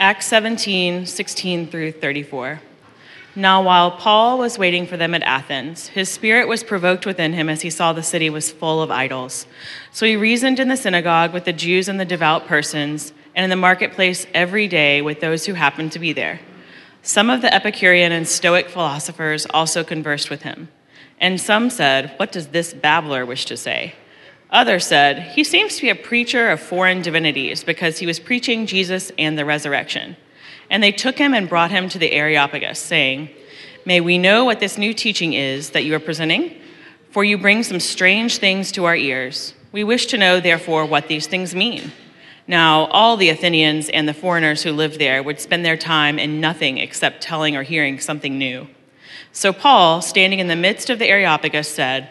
Acts 17, 16 through 34. Now, while Paul was waiting for them at Athens, his spirit was provoked within him as he saw the city was full of idols. So he reasoned in the synagogue with the Jews and the devout persons, and in the marketplace every day with those who happened to be there. Some of the Epicurean and Stoic philosophers also conversed with him. And some said, What does this babbler wish to say? Others said, He seems to be a preacher of foreign divinities because he was preaching Jesus and the resurrection. And they took him and brought him to the Areopagus, saying, May we know what this new teaching is that you are presenting? For you bring some strange things to our ears. We wish to know, therefore, what these things mean. Now, all the Athenians and the foreigners who lived there would spend their time in nothing except telling or hearing something new. So Paul, standing in the midst of the Areopagus, said,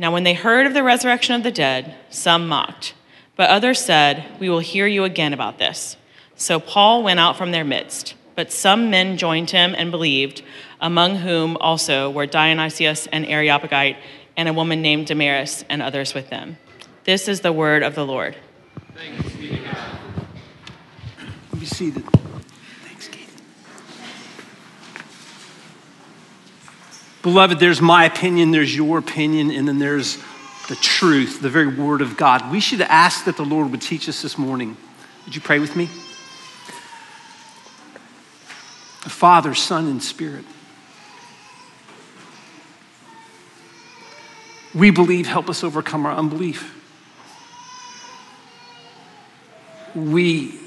Now, when they heard of the resurrection of the dead, some mocked. But others said, We will hear you again about this. So Paul went out from their midst. But some men joined him and believed, among whom also were Dionysius and Areopagite, and a woman named Damaris, and others with them. This is the word of the Lord. Thanks be to God. Be seated. Thanks, Keith. Beloved, there's my opinion, there's your opinion, and then there's the truth, the very word of God. We should ask that the Lord would teach us this morning. Would you pray with me? Father, Son, and Spirit. We believe, help us overcome our unbelief. We,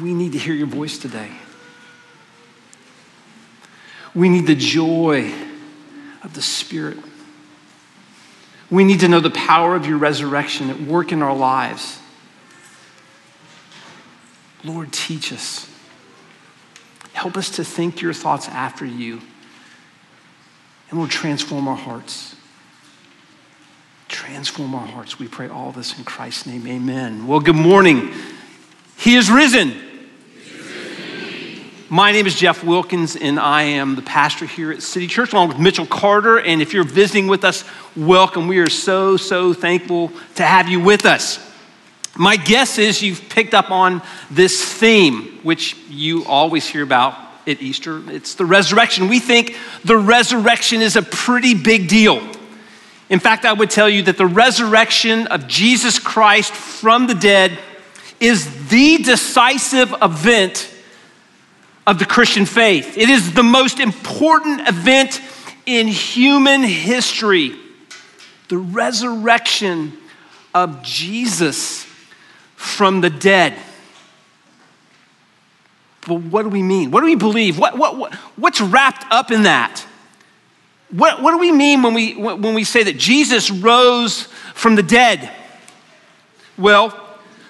we need to hear your voice today. We need the joy of the Spirit. We need to know the power of your resurrection at work in our lives. Lord, teach us. Help us to think your thoughts after you. And we'll transform our hearts. Transform our hearts. We pray all this in Christ's name. Amen. Well, good morning. He is risen. My name is Jeff Wilkins, and I am the pastor here at City Church, along with Mitchell Carter. And if you're visiting with us, welcome. We are so, so thankful to have you with us. My guess is you've picked up on this theme, which you always hear about at Easter. It's the resurrection. We think the resurrection is a pretty big deal. In fact, I would tell you that the resurrection of Jesus Christ from the dead is the decisive event of the Christian faith. It is the most important event in human history the resurrection of Jesus from the dead. But what do we mean? What do we believe? What, what, what, what's wrapped up in that? What, what do we mean when we, when we say that Jesus rose from the dead? Well,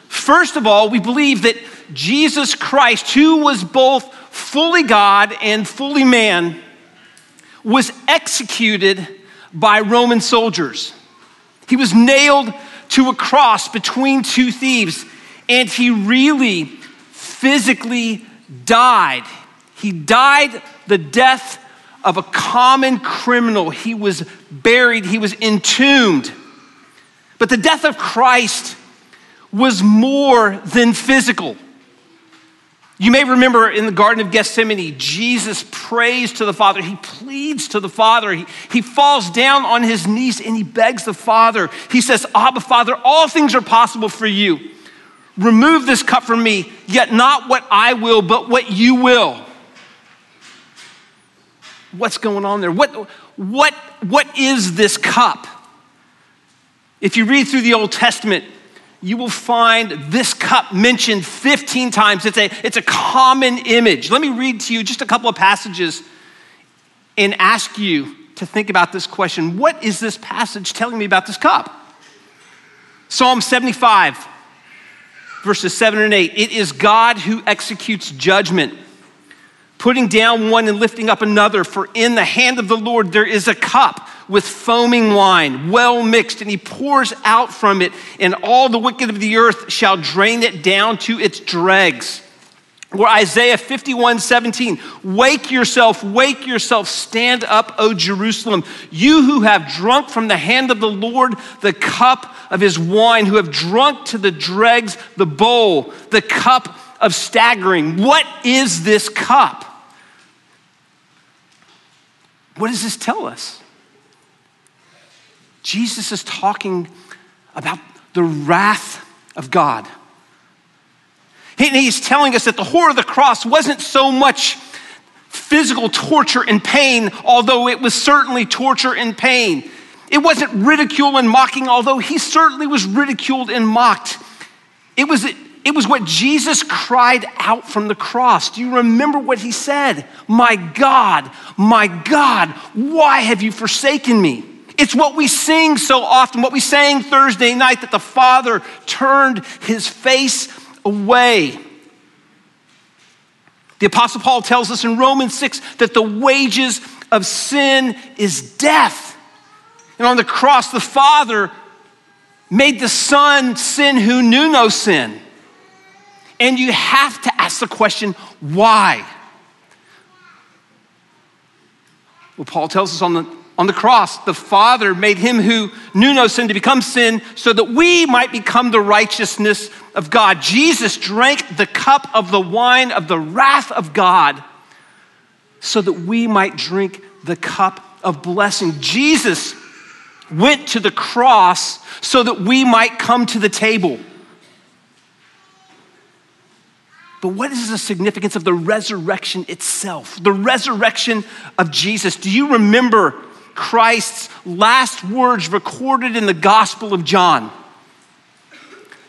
first of all, we believe that Jesus Christ, who was both fully God and fully man, was executed by Roman soldiers. He was nailed to a cross between two thieves, and he really physically died. He died the death of a common criminal. He was buried, he was entombed. But the death of Christ was more than physical. You may remember in the Garden of Gethsemane, Jesus prays to the Father. He pleads to the Father. He, he falls down on his knees and he begs the Father. He says, Abba, Father, all things are possible for you. Remove this cup from me, yet not what I will, but what you will. What's going on there? What, what, what is this cup? If you read through the Old Testament, you will find this cup mentioned 15 times. It's a, it's a common image. Let me read to you just a couple of passages and ask you to think about this question What is this passage telling me about this cup? Psalm 75, verses 7 and 8. It is God who executes judgment putting down one and lifting up another. For in the hand of the Lord there is a cup with foaming wine, well mixed, and he pours out from it, and all the wicked of the earth shall drain it down to its dregs. Or Isaiah 51 17, wake yourself, wake yourself, stand up, O Jerusalem, you who have drunk from the hand of the Lord the cup of his wine, who have drunk to the dregs the bowl, the cup of staggering. What is this cup? What does this tell us? Jesus is talking about the wrath of God. He's telling us that the horror of the cross wasn't so much physical torture and pain, although it was certainly torture and pain. It wasn't ridicule and mocking, although he certainly was ridiculed and mocked. It was it was what Jesus cried out from the cross. Do you remember what he said? My God, my God, why have you forsaken me? It's what we sing so often, what we sang Thursday night that the Father turned his face away. The Apostle Paul tells us in Romans 6 that the wages of sin is death. And on the cross, the Father made the Son sin who knew no sin. And you have to ask the question, why? Well, Paul tells us on the, on the cross, the Father made him who knew no sin to become sin so that we might become the righteousness of God. Jesus drank the cup of the wine of the wrath of God so that we might drink the cup of blessing. Jesus went to the cross so that we might come to the table. But what is the significance of the resurrection itself? The resurrection of Jesus. Do you remember Christ's last words recorded in the Gospel of John?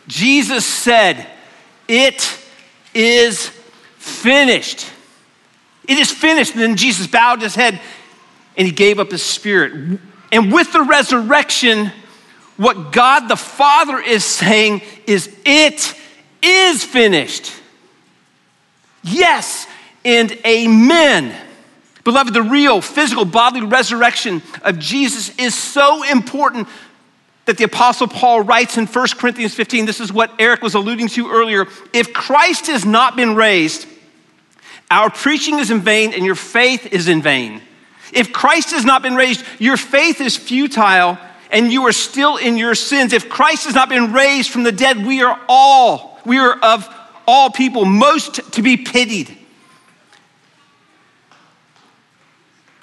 Jesus said, It is finished. It is finished. And then Jesus bowed his head and he gave up his spirit. And with the resurrection, what God the Father is saying is, It is finished. Yes and amen. Beloved, the real physical bodily resurrection of Jesus is so important that the Apostle Paul writes in 1 Corinthians 15. This is what Eric was alluding to earlier. If Christ has not been raised, our preaching is in vain and your faith is in vain. If Christ has not been raised, your faith is futile and you are still in your sins. If Christ has not been raised from the dead, we are all, we are of all people most to be pitied.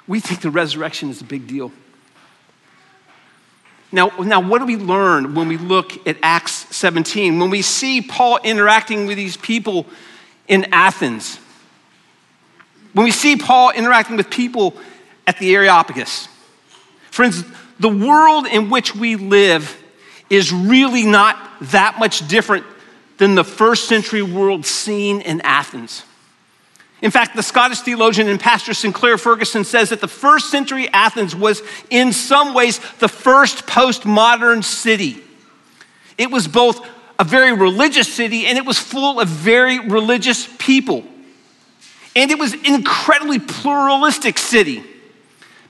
We think the resurrection is a big deal. Now, now, what do we learn when we look at Acts 17? When we see Paul interacting with these people in Athens, when we see Paul interacting with people at the Areopagus. Friends, the world in which we live is really not that much different than the first century world seen in Athens. In fact, the Scottish theologian and pastor Sinclair Ferguson says that the first century Athens was, in some ways, the first postmodern city. It was both a very religious city and it was full of very religious people. And it was an incredibly pluralistic city.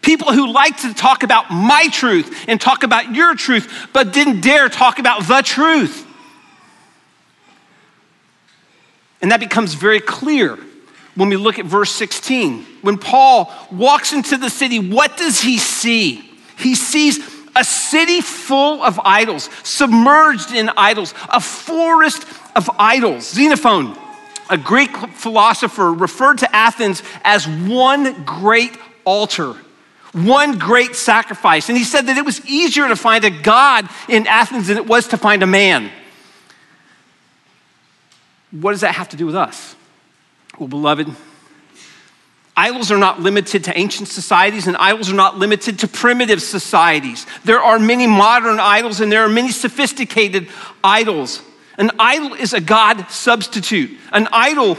People who liked to talk about my truth and talk about your truth, but didn't dare talk about the truth. And that becomes very clear when we look at verse 16. When Paul walks into the city, what does he see? He sees a city full of idols, submerged in idols, a forest of idols. Xenophon, a Greek philosopher, referred to Athens as one great altar, one great sacrifice. And he said that it was easier to find a God in Athens than it was to find a man. What does that have to do with us? Well, beloved, idols are not limited to ancient societies, and idols are not limited to primitive societies. There are many modern idols, and there are many sophisticated idols. An idol is a God substitute. An idol,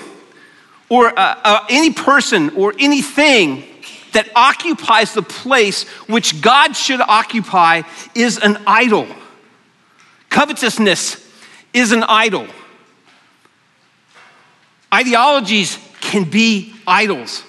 or uh, uh, any person or anything that occupies the place which God should occupy, is an idol. Covetousness is an idol. Ideologies can be idols.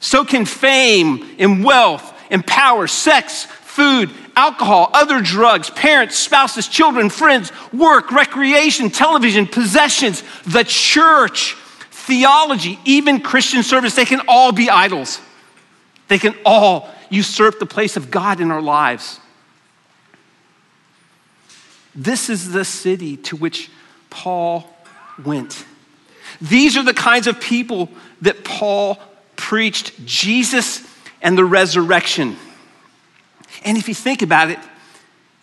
So can fame and wealth and power, sex, food, alcohol, other drugs, parents, spouses, children, friends, work, recreation, television, possessions, the church, theology, even Christian service. They can all be idols. They can all usurp the place of God in our lives. This is the city to which Paul went. These are the kinds of people that Paul preached Jesus and the resurrection. And if you think about it,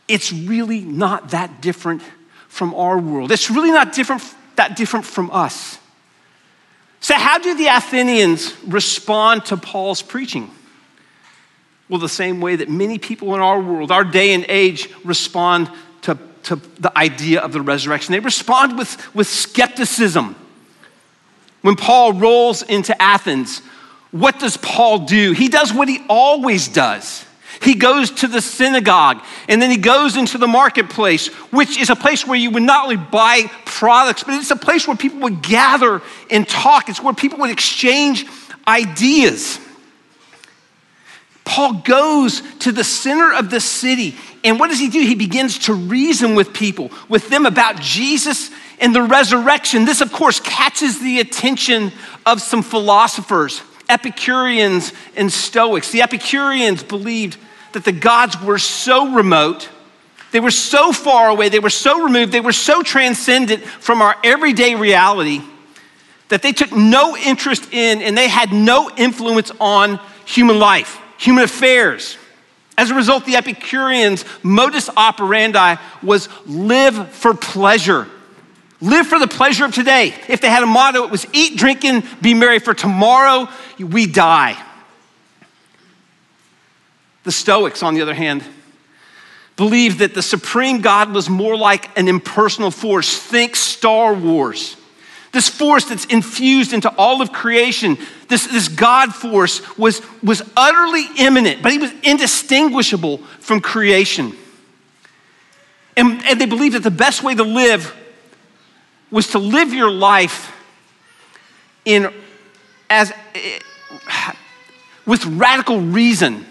it's really not that different from our world. It's really not different, that different from us. So, how do the Athenians respond to Paul's preaching? Well, the same way that many people in our world, our day and age, respond to, to the idea of the resurrection. They respond with, with skepticism. When Paul rolls into Athens, what does Paul do? He does what he always does. He goes to the synagogue and then he goes into the marketplace, which is a place where you would not only buy products, but it's a place where people would gather and talk. It's where people would exchange ideas. Paul goes to the center of the city, and what does he do? He begins to reason with people, with them about Jesus and the resurrection, this, of course, catches the attention of some philosophers, Epicureans and Stoics. The Epicureans believed that the gods were so remote, they were so far away, they were so removed, they were so transcendent from our everyday reality that they took no interest in and they had no influence on human life, human affairs. As a result, the Epicureans' modus operandi was live for pleasure Live for the pleasure of today. If they had a motto, it was eat, drink, and be merry, for tomorrow we die. The Stoics, on the other hand, believed that the supreme God was more like an impersonal force. Think Star Wars. This force that's infused into all of creation, this, this God force was, was utterly immanent, but he was indistinguishable from creation. And, and they believed that the best way to live was to live your life in as with radical reason,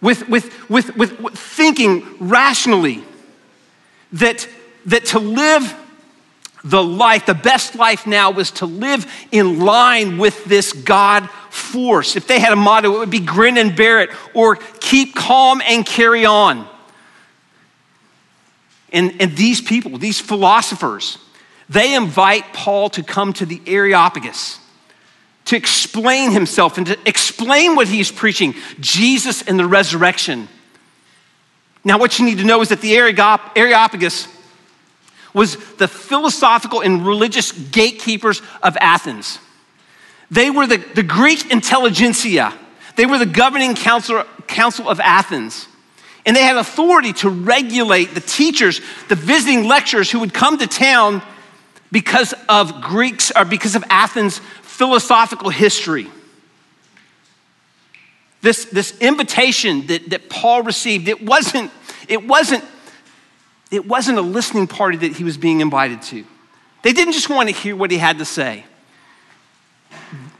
with, with, with, with, thinking rationally, that, that to live the life, the best life now was to live in line with this God force. If they had a motto, it would be grin and bear it or keep calm and carry on. And, and these people, these philosophers, they invite Paul to come to the Areopagus to explain himself and to explain what he's preaching Jesus and the resurrection. Now, what you need to know is that the Areopagus was the philosophical and religious gatekeepers of Athens. They were the, the Greek intelligentsia, they were the governing council, council of Athens. And they had authority to regulate the teachers, the visiting lecturers who would come to town because of Greeks or because of Athens' philosophical history. This, this invitation that, that Paul received, it wasn't, it, wasn't, it wasn't a listening party that he was being invited to. They didn't just want to hear what he had to say.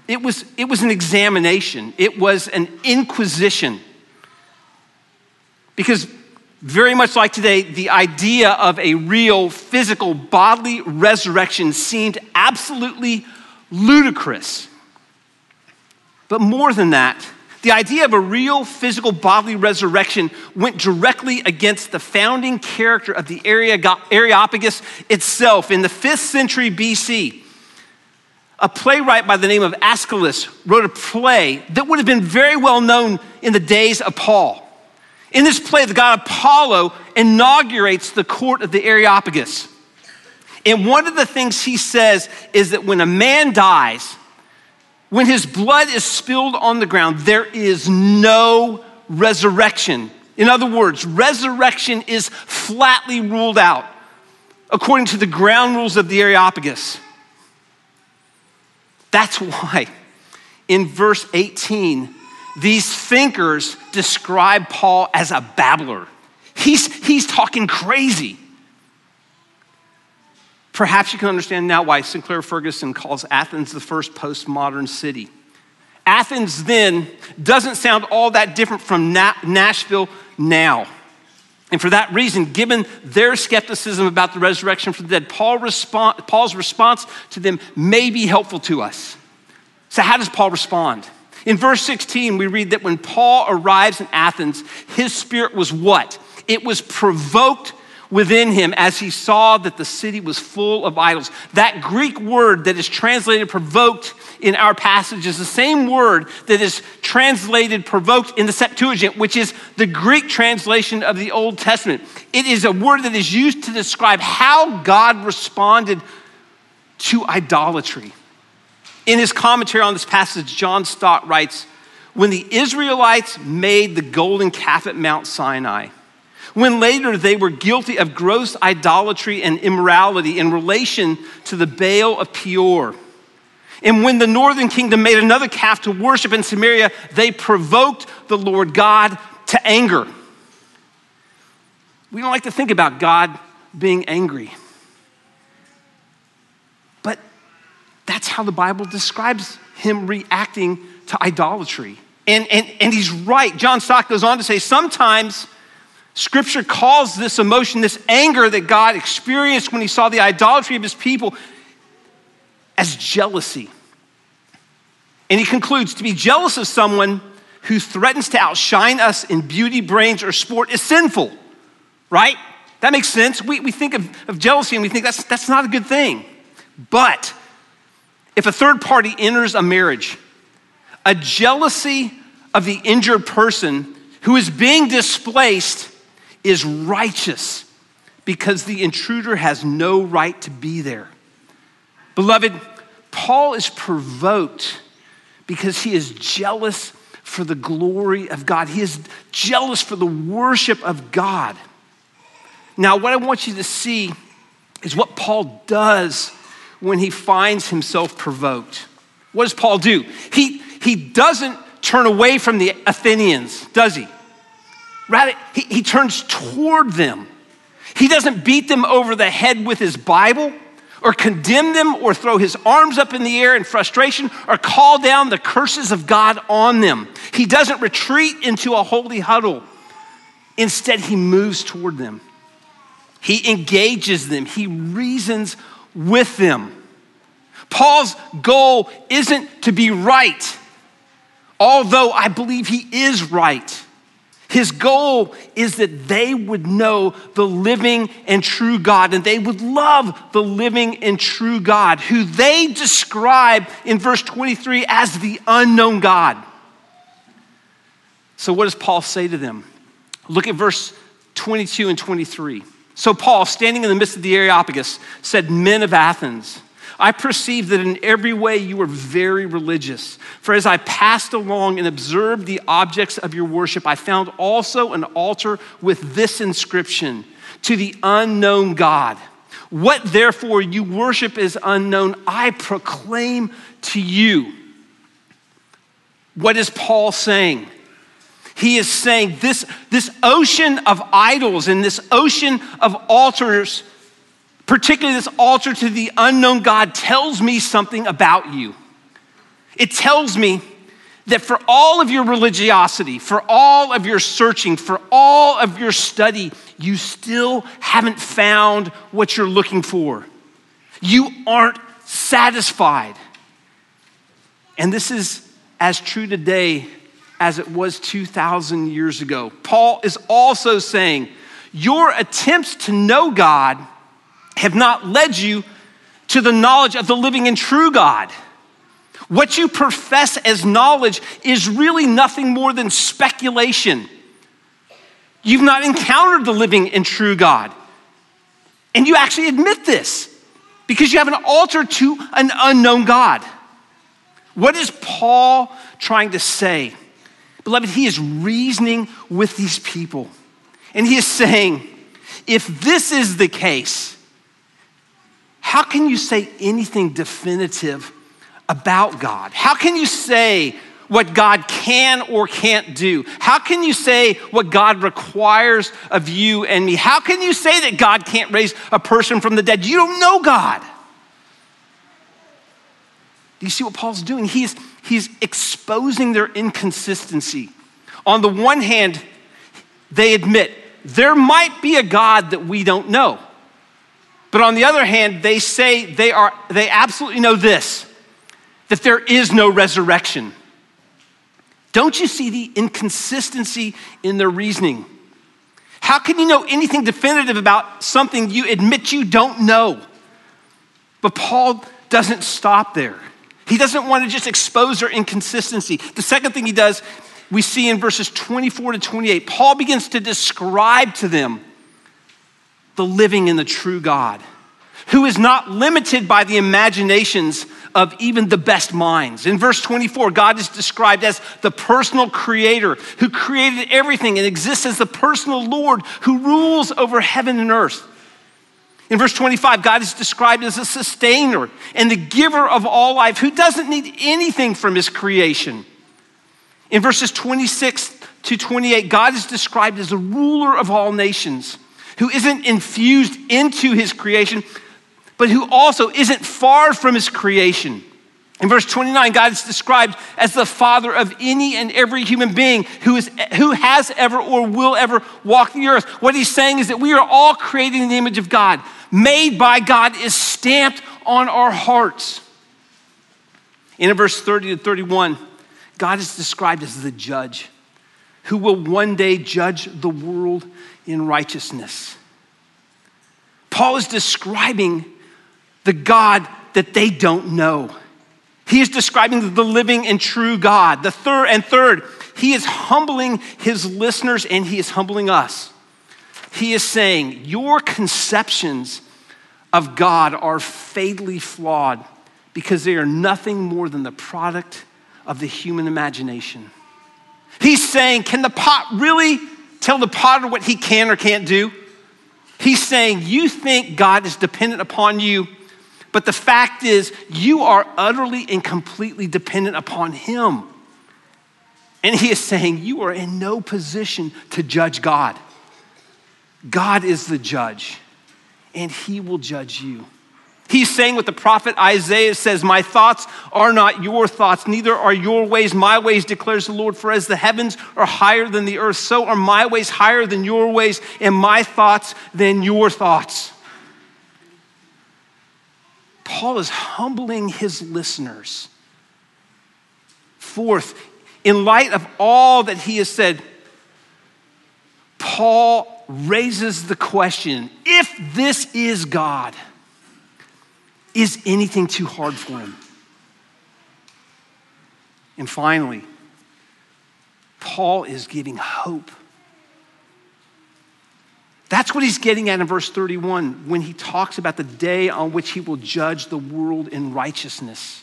It was, it was an examination, it was an inquisition. Because very much like today, the idea of a real physical bodily resurrection seemed absolutely ludicrous. But more than that, the idea of a real physical bodily resurrection went directly against the founding character of the Areopagus itself. In the 5th century BC, a playwright by the name of Aeschylus wrote a play that would have been very well known in the days of Paul. In this play, the god Apollo inaugurates the court of the Areopagus. And one of the things he says is that when a man dies, when his blood is spilled on the ground, there is no resurrection. In other words, resurrection is flatly ruled out according to the ground rules of the Areopagus. That's why in verse 18, these thinkers describe Paul as a babbler. He's, he's talking crazy. Perhaps you can understand now why Sinclair Ferguson calls Athens the first postmodern city. Athens then doesn't sound all that different from Na- Nashville now. And for that reason, given their skepticism about the resurrection from the dead, Paul Paul's response to them may be helpful to us. So, how does Paul respond? In verse 16, we read that when Paul arrives in Athens, his spirit was what? It was provoked within him as he saw that the city was full of idols. That Greek word that is translated provoked in our passage is the same word that is translated provoked in the Septuagint, which is the Greek translation of the Old Testament. It is a word that is used to describe how God responded to idolatry. In his commentary on this passage, John Stott writes When the Israelites made the golden calf at Mount Sinai, when later they were guilty of gross idolatry and immorality in relation to the Baal of Peor. And when the northern kingdom made another calf to worship in Samaria, they provoked the Lord God to anger. We don't like to think about God being angry. But that's how the Bible describes him reacting to idolatry. And, and, and he's right. John Stott goes on to say sometimes Scripture calls this emotion, this anger that God experienced when he saw the idolatry of his people, as jealousy. And he concludes to be jealous of someone who threatens to outshine us in beauty, brains, or sport is sinful, right? That makes sense. We, we think of, of jealousy and we think that's, that's not a good thing. But if a third party enters a marriage, a jealousy of the injured person who is being displaced is righteous because the intruder has no right to be there. Beloved, Paul is provoked because he is jealous for the glory of God. He is jealous for the worship of God. Now, what I want you to see is what Paul does when he finds himself provoked. What does Paul do? He, he doesn't turn away from the Athenians, does he? Rather, he, he turns toward them. He doesn't beat them over the head with his Bible or condemn them or throw his arms up in the air in frustration or call down the curses of God on them. He doesn't retreat into a holy huddle. Instead, he moves toward them. He engages them. He reasons with them. Paul's goal isn't to be right, although I believe he is right. His goal is that they would know the living and true God, and they would love the living and true God, who they describe in verse 23 as the unknown God. So, what does Paul say to them? Look at verse 22 and 23. So, Paul, standing in the midst of the Areopagus, said, Men of Athens, I perceive that in every way you are very religious. For as I passed along and observed the objects of your worship, I found also an altar with this inscription To the unknown God. What therefore you worship is unknown, I proclaim to you. What is Paul saying? He is saying this, this ocean of idols and this ocean of altars particularly this altar to the unknown God, tells me something about you. It tells me that for all of your religiosity, for all of your searching, for all of your study, you still haven't found what you're looking for. You aren't satisfied. And this is as true today as it was 2,000 years ago. Paul is also saying, Your attempts to know God have not led you to the knowledge of the living and true God. What you profess as knowledge is really nothing more than speculation. You've not encountered the living and true God. And you actually admit this because you have an altar to an unknown God. What is Paul trying to say? Beloved, he is reasoning with these people. And he is saying, if this is the case, how can you say anything definitive about God? How can you say what God can or can't do? How can you say what God requires of you and me? How can you say that God can't raise a person from the dead? You don't know God. Do you see what Paul's doing? He's, he's exposing their inconsistency. On the one hand, they admit there might be a God that we don't know. But on the other hand, they say they, are, they absolutely know this that there is no resurrection. Don't you see the inconsistency in their reasoning? How can you know anything definitive about something you admit you don't know? But Paul doesn't stop there. He doesn't want to just expose their inconsistency. The second thing he does, we see in verses 24 to 28, Paul begins to describe to them the living and the true God, who is not limited by the imaginations of even the best minds. In verse 24, God is described as the personal creator who created everything and exists as the personal Lord who rules over heaven and earth. In verse 25, God is described as a sustainer and the giver of all life who doesn't need anything from his creation. In verses 26 to 28, God is described as the ruler of all nations who isn't infused into his creation, but who also isn't far from his creation. In verse 29, God is described as the father of any and every human being who, is, who has ever or will ever walk the earth. What he's saying is that we are all created in the image of God, made by God, is stamped on our hearts. in verse 30 to 31, God is described as the judge who will one day judge the world in righteousness. Paul is describing the God that they don't know. He is describing the living and true God. The third and third, he is humbling his listeners and he is humbling us. He is saying, Your conceptions of God are fatally flawed because they are nothing more than the product of the human imagination. He's saying, Can the pot really tell the potter what he can or can't do? He's saying, You think God is dependent upon you but the fact is, you are utterly and completely dependent upon Him. And He is saying, You are in no position to judge God. God is the judge, and He will judge you. He's saying what the prophet Isaiah says My thoughts are not your thoughts, neither are your ways my ways, declares the Lord. For as the heavens are higher than the earth, so are my ways higher than your ways, and my thoughts than your thoughts. Paul is humbling his listeners. Fourth, in light of all that he has said, Paul raises the question if this is God, is anything too hard for him? And finally, Paul is giving hope that's what he's getting at in verse 31 when he talks about the day on which he will judge the world in righteousness.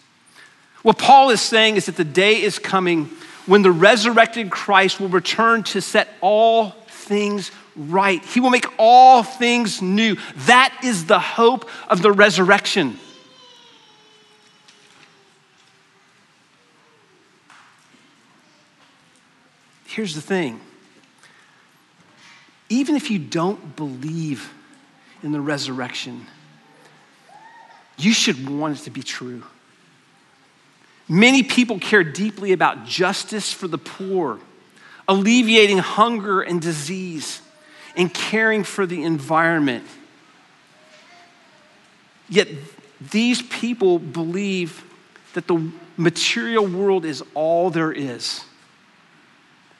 What Paul is saying is that the day is coming when the resurrected Christ will return to set all things right. He will make all things new. That is the hope of the resurrection. Here's the thing even if you don't believe in the resurrection, you should want it to be true. Many people care deeply about justice for the poor, alleviating hunger and disease, and caring for the environment. Yet these people believe that the material world is all there is,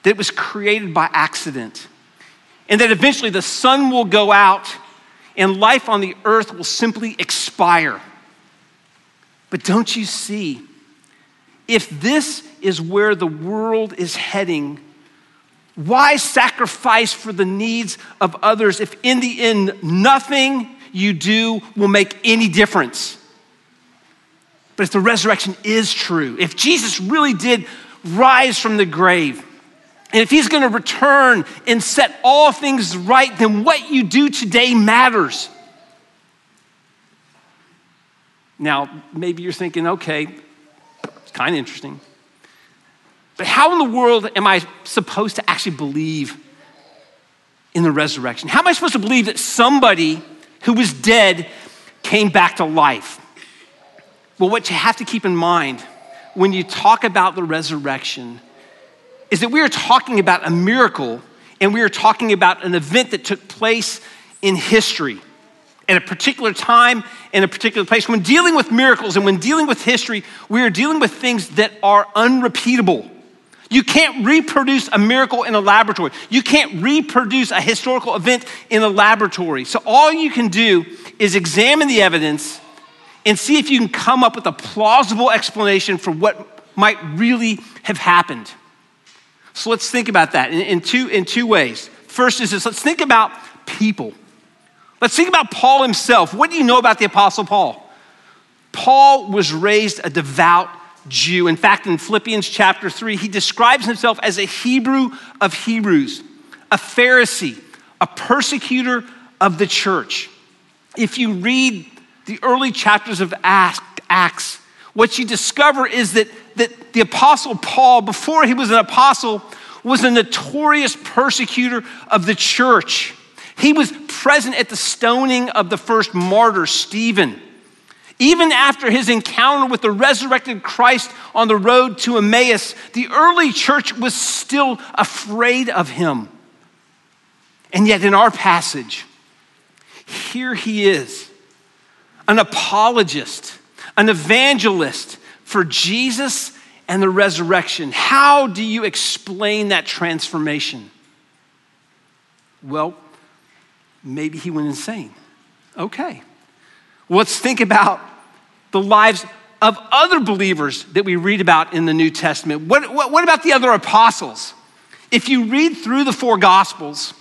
that it was created by accident, and that eventually the sun will go out and life on the earth will simply expire. But don't you see? If this is where the world is heading, why sacrifice for the needs of others if in the end nothing you do will make any difference? But if the resurrection is true, if Jesus really did rise from the grave, and if he's going to return and set all things right, then what you do today matters. Now, maybe you're thinking, okay, it's kind of interesting. But how in the world am I supposed to actually believe in the resurrection? How am I supposed to believe that somebody who was dead came back to life? Well, what you have to keep in mind when you talk about the resurrection is that we are talking about a miracle and we are talking about an event that took place in history at a particular time in a particular place. When dealing with miracles and when dealing with history, we are dealing with things that are unrepeatable. You can't reproduce a miracle in a laboratory. You can't reproduce a historical event in a laboratory. So all you can do is examine the evidence and see if you can come up with a plausible explanation for what might really have happened. So let's think about that in, in two, in two ways. First is this let's think about people. Let's think about Paul himself. What do you know about the Apostle Paul? Paul was raised a devout Jew. In fact, in Philippians chapter 3, he describes himself as a Hebrew of Hebrews, a Pharisee, a persecutor of the church. If you read the early chapters of Acts, what you discover is that, that the Apostle Paul, before he was an apostle, was a notorious persecutor of the church. He was present at the stoning of the first martyr, Stephen. Even after his encounter with the resurrected Christ on the road to Emmaus, the early church was still afraid of him. And yet, in our passage, here he is, an apologist an evangelist for Jesus and the resurrection. How do you explain that transformation? Well, maybe he went insane. Okay. Let's think about the lives of other believers that we read about in the New Testament. What, what, what, about the other apostles? If you read through the four Gospels,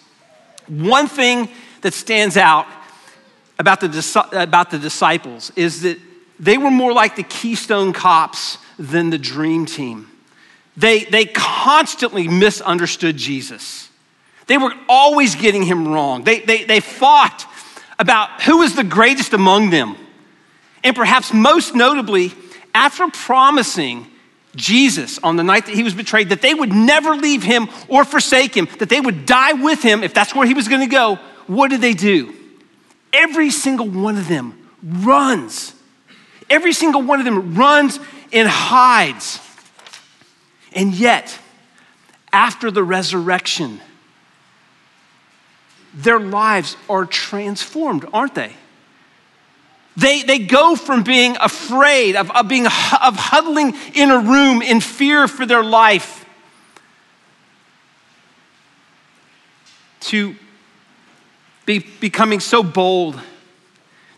one thing that stands out about the, about the disciples is that they were more like the Keystone Cops than the Dream Team. They, they constantly misunderstood Jesus. They were always getting him wrong. They, they, they fought about who was the greatest among them. And perhaps most notably, after promising Jesus on the night that he was betrayed that they would never leave him or forsake him, that they would die with him if that's where he was going to go, what did they do? Every single one of them runs Every single one of them runs and hides. And yet, after the resurrection, their lives are transformed, aren't they? They, they go from being afraid, of, of, being, of huddling in a room in fear for their life, to be, becoming so bold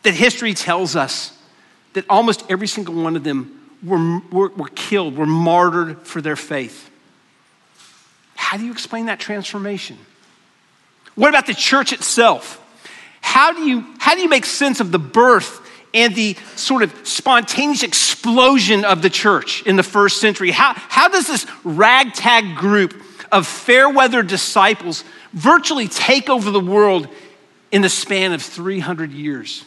that history tells us that almost every single one of them were, were, were killed, were martyred for their faith. How do you explain that transformation? What about the church itself? How do you, how do you make sense of the birth and the sort of spontaneous explosion of the church in the first century? How, how does this ragtag group of fair weather disciples virtually take over the world in the span of 300 years?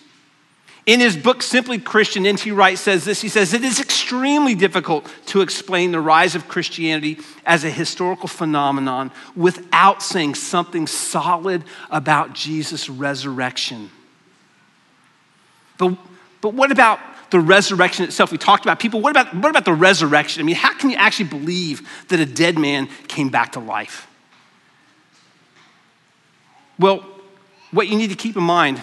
In his book, Simply Christian, N.T. Wright says this. He says, It is extremely difficult to explain the rise of Christianity as a historical phenomenon without saying something solid about Jesus' resurrection. But, but what about the resurrection itself? We talked about people. What about, what about the resurrection? I mean, how can you actually believe that a dead man came back to life? Well, what you need to keep in mind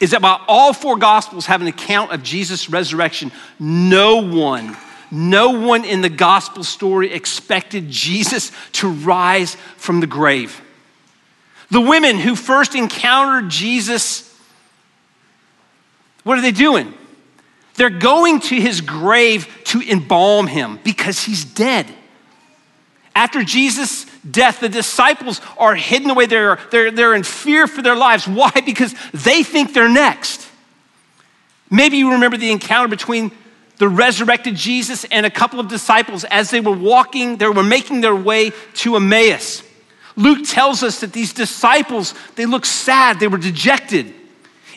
is that while all four gospels have an account of Jesus' resurrection, no one, no one in the gospel story expected Jesus to rise from the grave. The women who first encountered Jesus, what are they doing? They're going to his grave to embalm him because he's dead. After Jesus' death, the disciples are hidden away. They're, they're, they're in fear for their lives. Why? Because they think they're next. Maybe you remember the encounter between the resurrected Jesus and a couple of disciples as they were walking, they were making their way to Emmaus. Luke tells us that these disciples, they looked sad, they were dejected.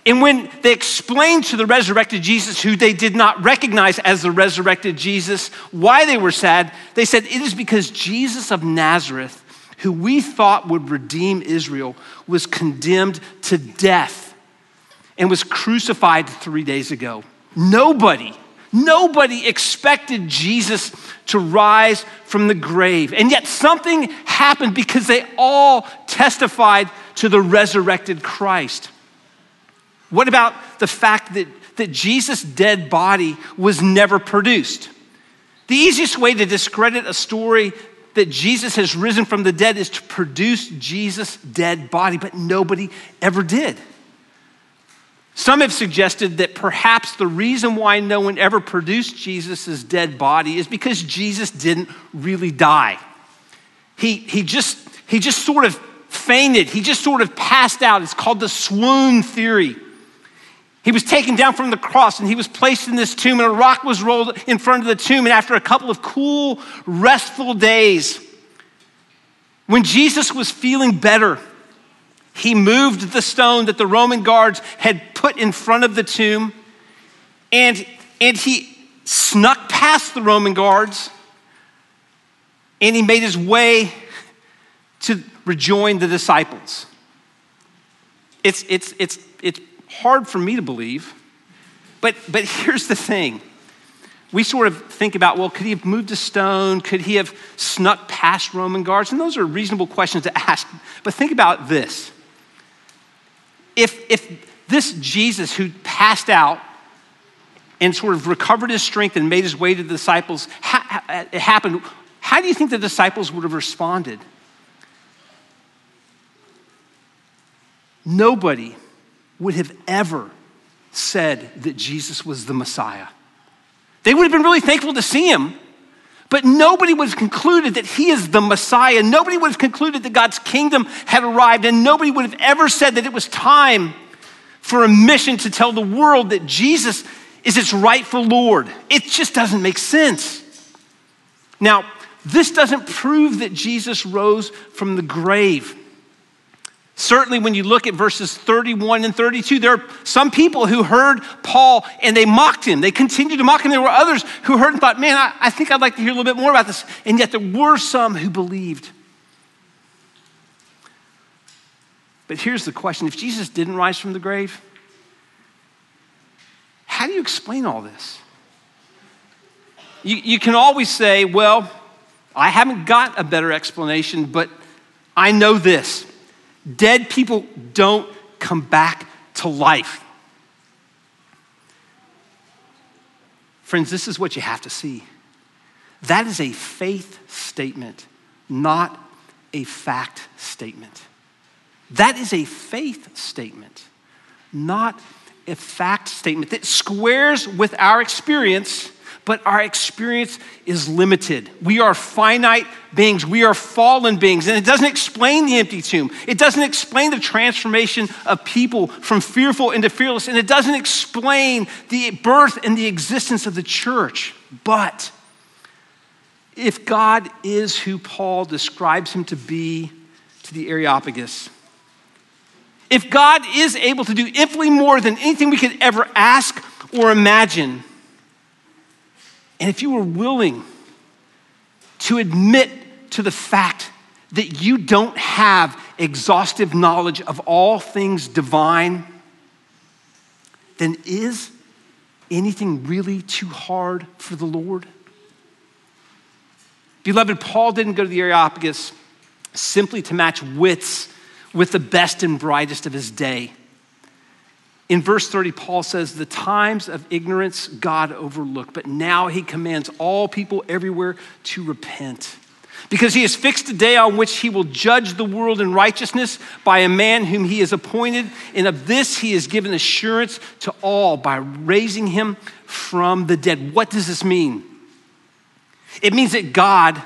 And when they explained to the resurrected Jesus, who they did not recognize as the resurrected Jesus, why they were sad, they said, It is because Jesus of Nazareth, who we thought would redeem Israel, was condemned to death and was crucified three days ago. Nobody, nobody expected Jesus to rise from the grave. And yet something happened because they all testified to the resurrected Christ. What about the fact that, that Jesus' dead body was never produced? The easiest way to discredit a story that Jesus has risen from the dead is to produce Jesus' dead body, but nobody ever did. Some have suggested that perhaps the reason why no one ever produced Jesus' dead body is because Jesus didn't really die. He, he, just, he just sort of fainted, he just sort of passed out. It's called the swoon theory. He was taken down from the cross and he was placed in this tomb, and a rock was rolled in front of the tomb. And after a couple of cool, restful days, when Jesus was feeling better, he moved the stone that the Roman guards had put in front of the tomb, and, and he snuck past the Roman guards, and he made his way to rejoin the disciples. It's, it's, it's, it's hard for me to believe. But, but here's the thing. We sort of think about, well, could he have moved a stone? Could he have snuck past Roman guards? And those are reasonable questions to ask. But think about this. If, if this Jesus who passed out and sort of recovered his strength and made his way to the disciples, ha- it happened, how do you think the disciples would have responded? Nobody would have ever said that Jesus was the Messiah. They would have been really thankful to see him, but nobody would have concluded that he is the Messiah. Nobody would have concluded that God's kingdom had arrived, and nobody would have ever said that it was time for a mission to tell the world that Jesus is its rightful Lord. It just doesn't make sense. Now, this doesn't prove that Jesus rose from the grave. Certainly, when you look at verses 31 and 32, there are some people who heard Paul and they mocked him. They continued to mock him. There were others who heard and thought, man, I, I think I'd like to hear a little bit more about this. And yet, there were some who believed. But here's the question if Jesus didn't rise from the grave, how do you explain all this? You, you can always say, well, I haven't got a better explanation, but I know this. Dead people don't come back to life. Friends, this is what you have to see. That is a faith statement, not a fact statement. That is a faith statement, not a fact statement that squares with our experience but our experience is limited. We are finite beings, we are fallen beings, and it doesn't explain the empty tomb. It doesn't explain the transformation of people from fearful into fearless, and it doesn't explain the birth and the existence of the church. But if God is who Paul describes him to be to the Areopagus, if God is able to do infinitely more than anything we could ever ask or imagine, and if you were willing to admit to the fact that you don't have exhaustive knowledge of all things divine, then is anything really too hard for the Lord? Beloved, Paul didn't go to the Areopagus simply to match wits with the best and brightest of his day. In verse 30, Paul says, The times of ignorance God overlooked, but now he commands all people everywhere to repent. Because he has fixed a day on which he will judge the world in righteousness by a man whom he has appointed, and of this he has given assurance to all by raising him from the dead. What does this mean? It means that God,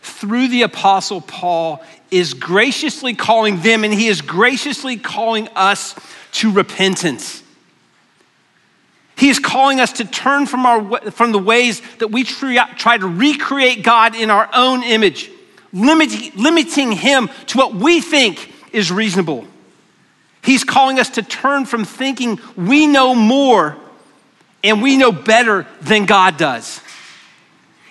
through the apostle Paul, is graciously calling them, and he is graciously calling us to repentance. He is calling us to turn from, our, from the ways that we try to recreate God in our own image, limiting, limiting Him to what we think is reasonable. He's calling us to turn from thinking we know more and we know better than God does.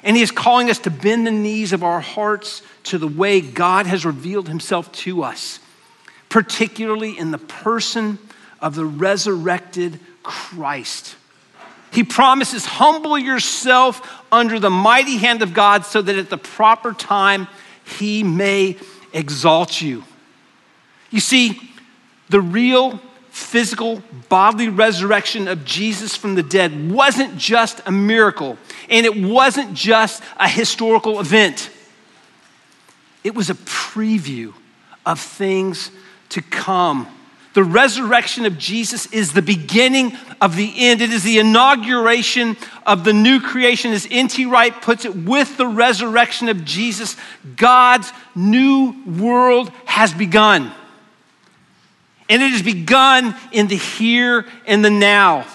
And He is calling us to bend the knees of our hearts to the way God has revealed Himself to us, particularly in the person of the resurrected Christ. He promises, humble yourself under the mighty hand of God so that at the proper time he may exalt you. You see, the real physical bodily resurrection of Jesus from the dead wasn't just a miracle and it wasn't just a historical event. It was a preview of things to come the resurrection of Jesus is the beginning of the end. It is the inauguration of the new creation. As N.T. Wright puts it, with the resurrection of Jesus, God's new world has begun. And it has begun in the here and the now.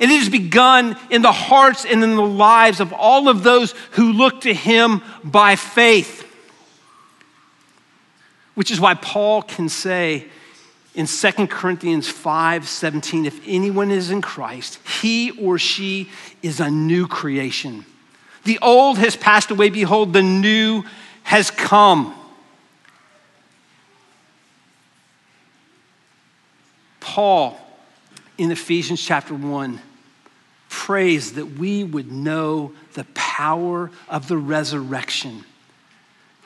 And it has begun in the hearts and in the lives of all of those who look to Him by faith. Which is why Paul can say, in 2 Corinthians 5 17, if anyone is in Christ, he or she is a new creation. The old has passed away, behold, the new has come. Paul in Ephesians chapter 1 prays that we would know the power of the resurrection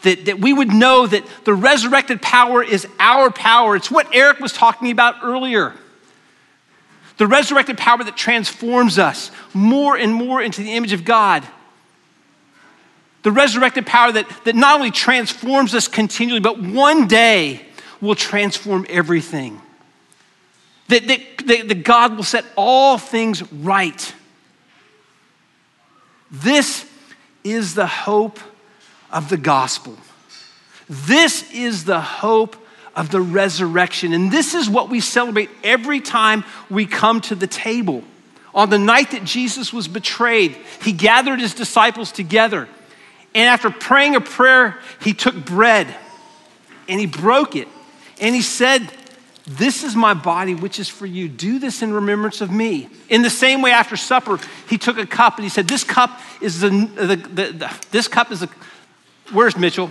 that, that we would know that the resurrected power is our power. It's what Eric was talking about earlier. The resurrected power that transforms us more and more into the image of God. The resurrected power that, that not only transforms us continually, but one day will transform everything. That, that, that, that God will set all things right. This is the hope of the gospel. This is the hope of the resurrection. And this is what we celebrate every time we come to the table. On the night that Jesus was betrayed, he gathered his disciples together. And after praying a prayer, he took bread and he broke it. And he said, This is my body, which is for you. Do this in remembrance of me. In the same way, after supper, he took a cup and he said, This cup is the, the, the, the this cup is a Where's Mitchell?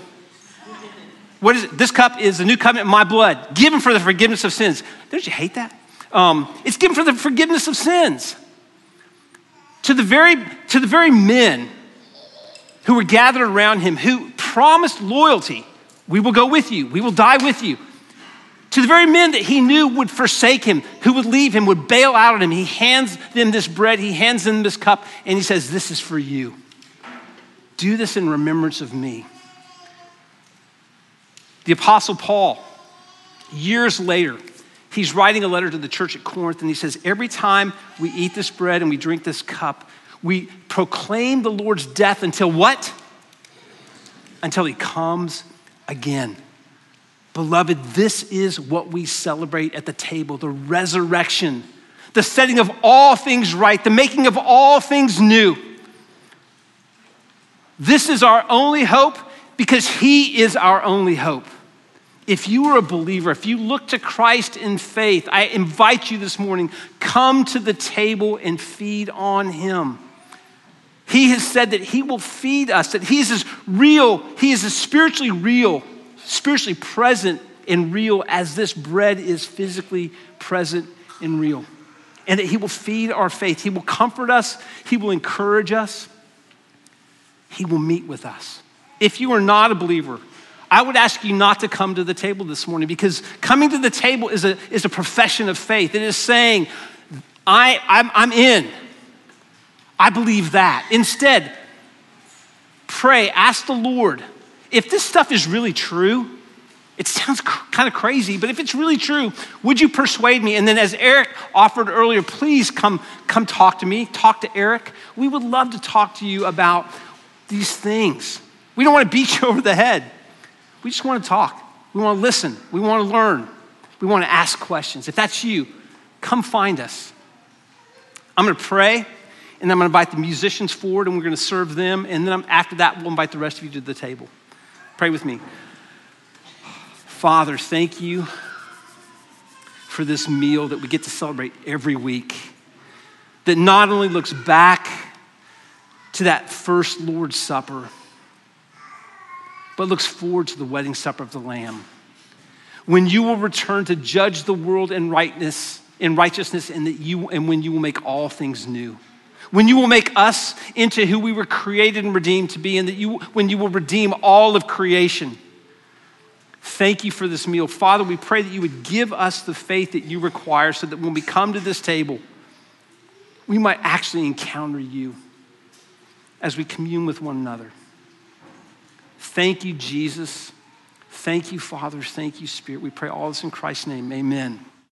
What is it? This cup is the new covenant in my blood, given for the forgiveness of sins. Don't you hate that? Um, it's given for the forgiveness of sins. To the very, to the very men who were gathered around him, who promised loyalty, we will go with you, we will die with you. To the very men that he knew would forsake him, who would leave him, would bail out on him, he hands them this bread, he hands them this cup, and he says, This is for you. Do this in remembrance of me. The Apostle Paul, years later, he's writing a letter to the church at Corinth, and he says, Every time we eat this bread and we drink this cup, we proclaim the Lord's death until what? Until he comes again. Beloved, this is what we celebrate at the table the resurrection, the setting of all things right, the making of all things new. This is our only hope because He is our only hope. If you are a believer, if you look to Christ in faith, I invite you this morning, come to the table and feed on Him. He has said that He will feed us, that He is as real, He is as spiritually real, spiritually present and real as this bread is physically present and real. And that He will feed our faith, He will comfort us, He will encourage us. He will meet with us. If you are not a believer, I would ask you not to come to the table this morning because coming to the table is a, is a profession of faith. It is saying, I, I'm, I'm in. I believe that. Instead, pray, ask the Lord if this stuff is really true. It sounds kind of crazy, but if it's really true, would you persuade me? And then, as Eric offered earlier, please come, come talk to me, talk to Eric. We would love to talk to you about these things. We don't want to beat you over the head. We just want to talk. We want to listen. We want to learn. We want to ask questions. If that's you, come find us. I'm going to pray, and I'm going to invite the musicians forward, and we're going to serve them. And then after that, we'll invite the rest of you to the table. Pray with me. Father, thank you for this meal that we get to celebrate every week, that not only looks back to that first Lord's Supper, but looks forward to the wedding supper of the Lamb. When you will return to judge the world in rightness, in righteousness, and that you and when you will make all things new. When you will make us into who we were created and redeemed to be, and that you when you will redeem all of creation. Thank you for this meal. Father, we pray that you would give us the faith that you require so that when we come to this table, we might actually encounter you as we commune with one another. Thank you, Jesus. Thank you, Father. Thank you, Spirit. We pray all this in Christ's name. Amen.